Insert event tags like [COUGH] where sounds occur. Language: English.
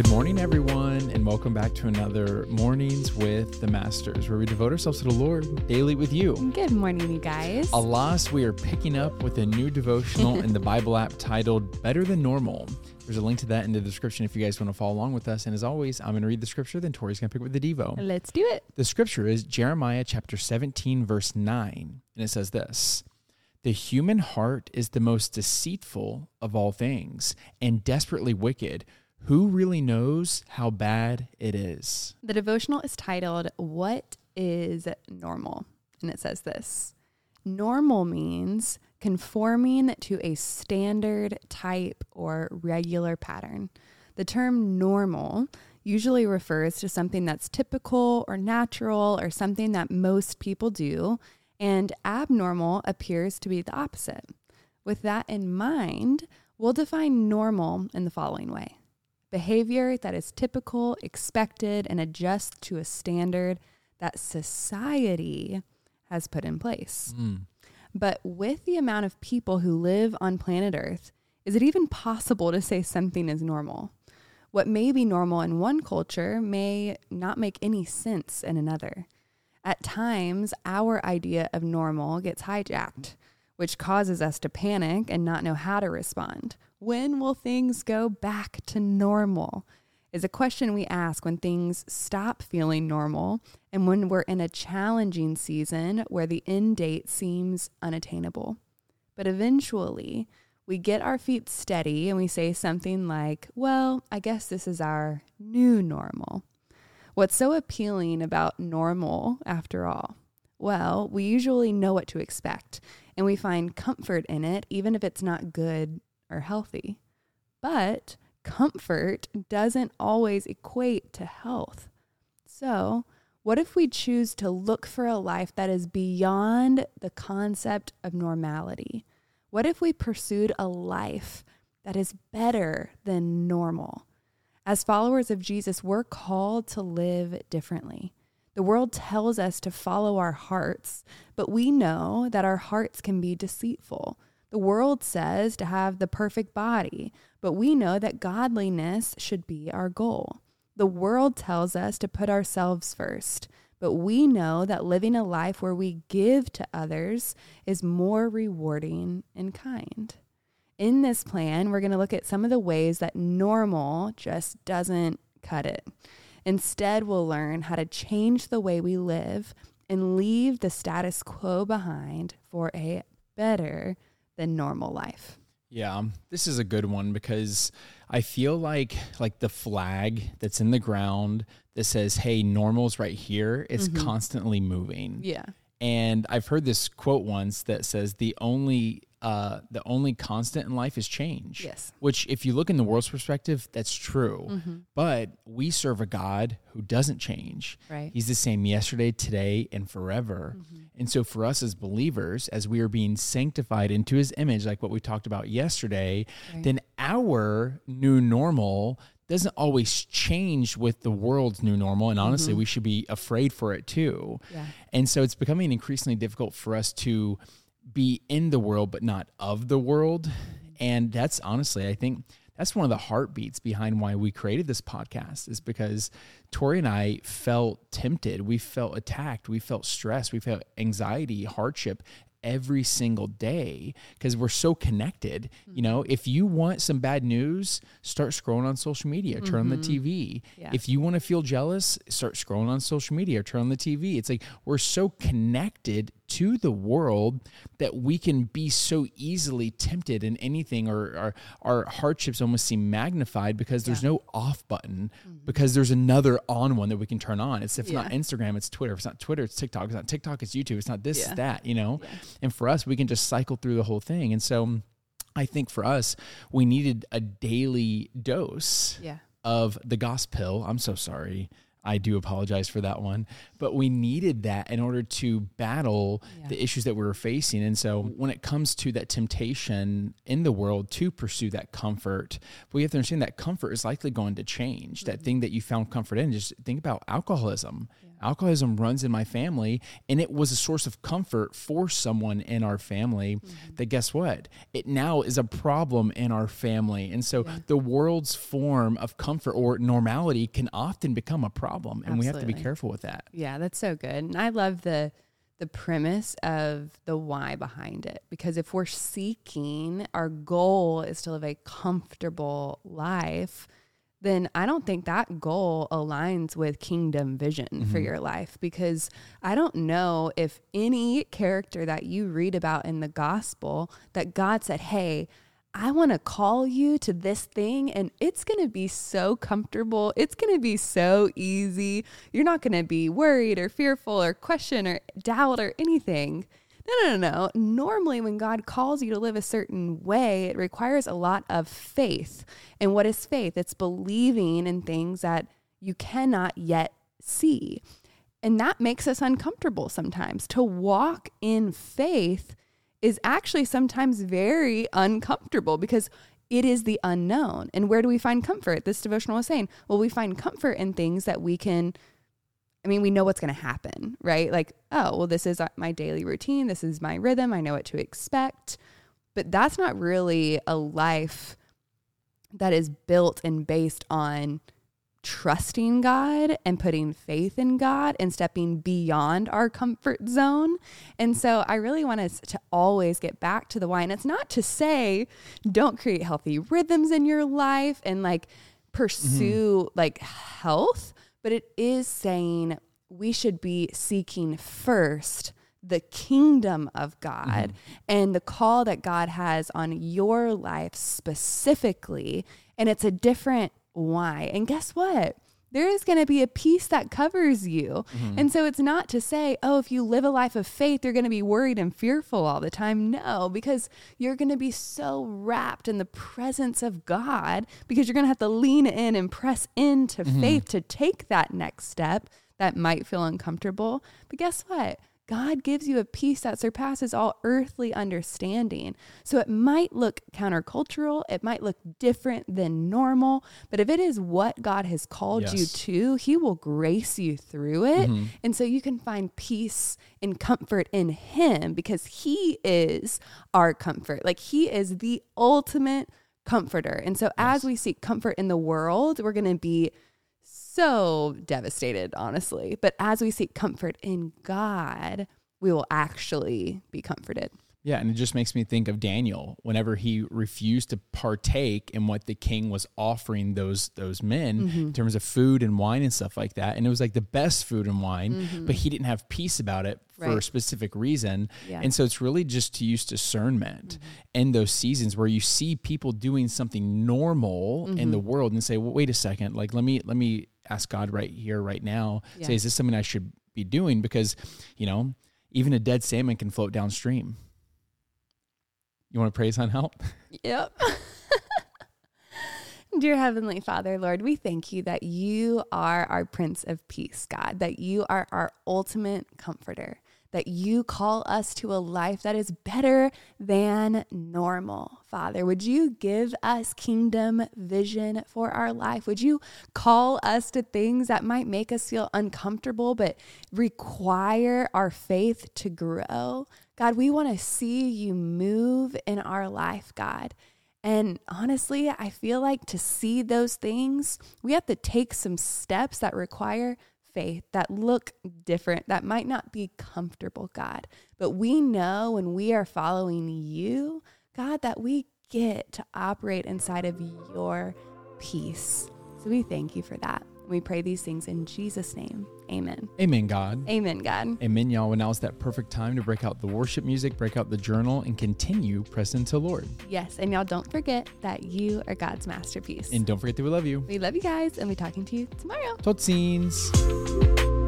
Good morning, everyone, and welcome back to another Mornings with the Masters, where we devote ourselves to the Lord daily with you. Good morning, you guys. Alas, we are picking up with a new devotional in the [LAUGHS] Bible app titled Better Than Normal. There's a link to that in the description if you guys want to follow along with us. And as always, I'm going to read the scripture, then Tori's going to pick up with the Devo. Let's do it. The scripture is Jeremiah chapter 17, verse 9, and it says this The human heart is the most deceitful of all things and desperately wicked. Who really knows how bad it is? The devotional is titled, What is Normal? And it says this Normal means conforming to a standard type or regular pattern. The term normal usually refers to something that's typical or natural or something that most people do, and abnormal appears to be the opposite. With that in mind, we'll define normal in the following way behavior that is typical, expected, and adjusts to a standard that society has put in place. Mm. But with the amount of people who live on planet Earth, is it even possible to say something is normal? What may be normal in one culture may not make any sense in another. At times, our idea of normal gets hijacked, which causes us to panic and not know how to respond. When will things go back to normal? Is a question we ask when things stop feeling normal and when we're in a challenging season where the end date seems unattainable. But eventually, we get our feet steady and we say something like, Well, I guess this is our new normal. What's so appealing about normal, after all? Well, we usually know what to expect and we find comfort in it, even if it's not good or healthy. But comfort doesn't always equate to health. So, what if we choose to look for a life that is beyond the concept of normality? What if we pursued a life that is better than normal? As followers of Jesus, we're called to live differently. The world tells us to follow our hearts, but we know that our hearts can be deceitful. The world says to have the perfect body, but we know that godliness should be our goal. The world tells us to put ourselves first, but we know that living a life where we give to others is more rewarding and kind. In this plan, we're going to look at some of the ways that normal just doesn't cut it. Instead, we'll learn how to change the way we live and leave the status quo behind for a better than normal life. Yeah, this is a good one because I feel like like the flag that's in the ground that says, "Hey, normal's right here," is Mhm. constantly moving. Yeah. And I've heard this quote once that says the only uh, the only constant in life is change. Yes. Which, if you look in the world's perspective, that's true. Mhm. But we serve a God who doesn't change. Right. He's the same yesterday, today, and forever. Mm-hmm. And so, for us as believers, as we are being sanctified into His image, like what we talked about yesterday, Right. then our new normal doesn't always change with the world's new normal. And honestly, we should be afraid for it too. Mm-hmm. Yeah. And so it's becoming increasingly difficult for us to be in the world, but not of the world. And that's honestly, I think that's one of the heartbeats behind why we created this podcast is because Tori and I felt tempted. We felt attacked. We felt stressed. We felt anxiety, hardship every single day because we're so connected. You know, if you want some bad news, start scrolling on social media, turn on the mm-hmm. TV. Yeah. If you want to feel jealous, start scrolling on social media turn on the TV. It's like we're so connected to the world that we can be so easily tempted in anything or our, our hardships almost seem magnified because there's no off button mm-hmm. because there's another on one that we can turn on. It's if not Instagram, it's Twitter. If it's not Twitter, it's TikTok. If it's not TikTok, it's YouTube. It's not this, Yeah. that, you know? And for us, we can just cycle through the whole thing. And so I think for us, we needed a daily dose Yeah. of the gospel. I'm so sorry. I do apologize for that one. But we needed that in order to battle Yeah. the issues that we were facing. And so when it comes to that temptation in the world to pursue that comfort, we have to understand that comfort is likely going to change. That mm-hmm. thing that you found comfort in, just think about alcoholism. Alcoholism runs in my family and it was a source of comfort for someone in our family Mm-hmm. that guess what? It now is a problem in our family. And so the world's form of comfort or normality can often become a problem and we have to be careful with that. Yeah, that's so good. And I love the the premise of the why behind it because if we're seeking our goal is to live a comfortable life, then I don't think that goal aligns with kingdom vision for mm-hmm. your life because I don't know if any character that you read about in the gospel that God said, "Hey, I want to call you to this thing and it's going to be so comfortable. It's going to be so easy. You're not going to be worried or fearful or question or doubt or anything. No, no, no, no. Normally, when God calls you to live a certain way, it requires a lot of faith. And what is faith? It's believing in things that you cannot yet see. And that makes us uncomfortable sometimes. To walk in faith is actually sometimes very uncomfortable because it is the unknown. And where do we find comfort? This devotional was saying, well, we find comfort in things that we can, I mean, we know what's going to happen, right? Like, oh, well, this is uh, my daily routine. This is my rhythm. I know what to expect. But that's not really a life that is built and based on trusting God and putting faith in God and stepping beyond our comfort zone. And so I really want us to always get back to the why. And it's not to say don't create healthy rhythms in your life and like mm-hmm. pursue like health, but it is saying we should be seeking first the kingdom of God mm-hmm. and the call that God has on your life specifically. And it's a different why. And guess what? There is going to be a peace that covers you. Mm-hmm. And so it's not to say, oh, if you live a life of faith, you're going to be worried and fearful all the time. No, because you're going to be so wrapped in the presence of God because you're going to have to lean in and press into mm-hmm. faith to take that next step that might feel uncomfortable. But guess what? God gives you a peace that surpasses all earthly understanding. So it might look countercultural, it might look different than normal, but if it is what God has called you to, He will grace you through it. Mm-hmm. And so you can find peace and comfort in Him because He is our comfort. Like He is the ultimate comforter. And so as we seek comfort in the world, we're going to be so devastated, honestly. But as we seek comfort in God, we will actually be comforted. Yeah, and it just makes me think of Daniel whenever he refused to partake in what the king was offering those those men Mm-hmm. in terms of food and wine and stuff like that. And it was like the best food and wine, but he didn't have peace about it for a Mm-hmm. Specific reason. Yeah. And so it's really just to use discernment Mm-hmm. in those seasons where you see people doing something normal in the Mm-hmm. world and say, well, wait a second, like let me let me ask God right here, right now. Say, is this something I should be doing? Because, you know, even a dead salmon can float downstream. You want to praise on help? [LAUGHS] Yep. [LAUGHS] Dear Heavenly Father, Lord, we thank you that you are our Prince of Peace, God, that you are our ultimate comforter, that you call us to a life that is better than normal. Father, would you give us kingdom vision for our life? Would you call us to things that might make us feel uncomfortable, but require our faith to grow? God, we want to see you move in our life, God. And honestly, I feel like to see those things, we have to take some steps that require faith, that look different, that might not be comfortable, God. But we know when we are following you, God, that we get to operate inside of your peace. So we thank you for that. We pray these things in Jesus' name. Amen. Amen, God. Amen, God. Amen, y'all. Now is that perfect time to break out the worship music, break out the journal, and continue pressing to Lord. Yes. And y'all don't forget that you are God's masterpiece. And don't forget that we love you. we love you guys and we'll be talking to you tomorrow. Tot ziens.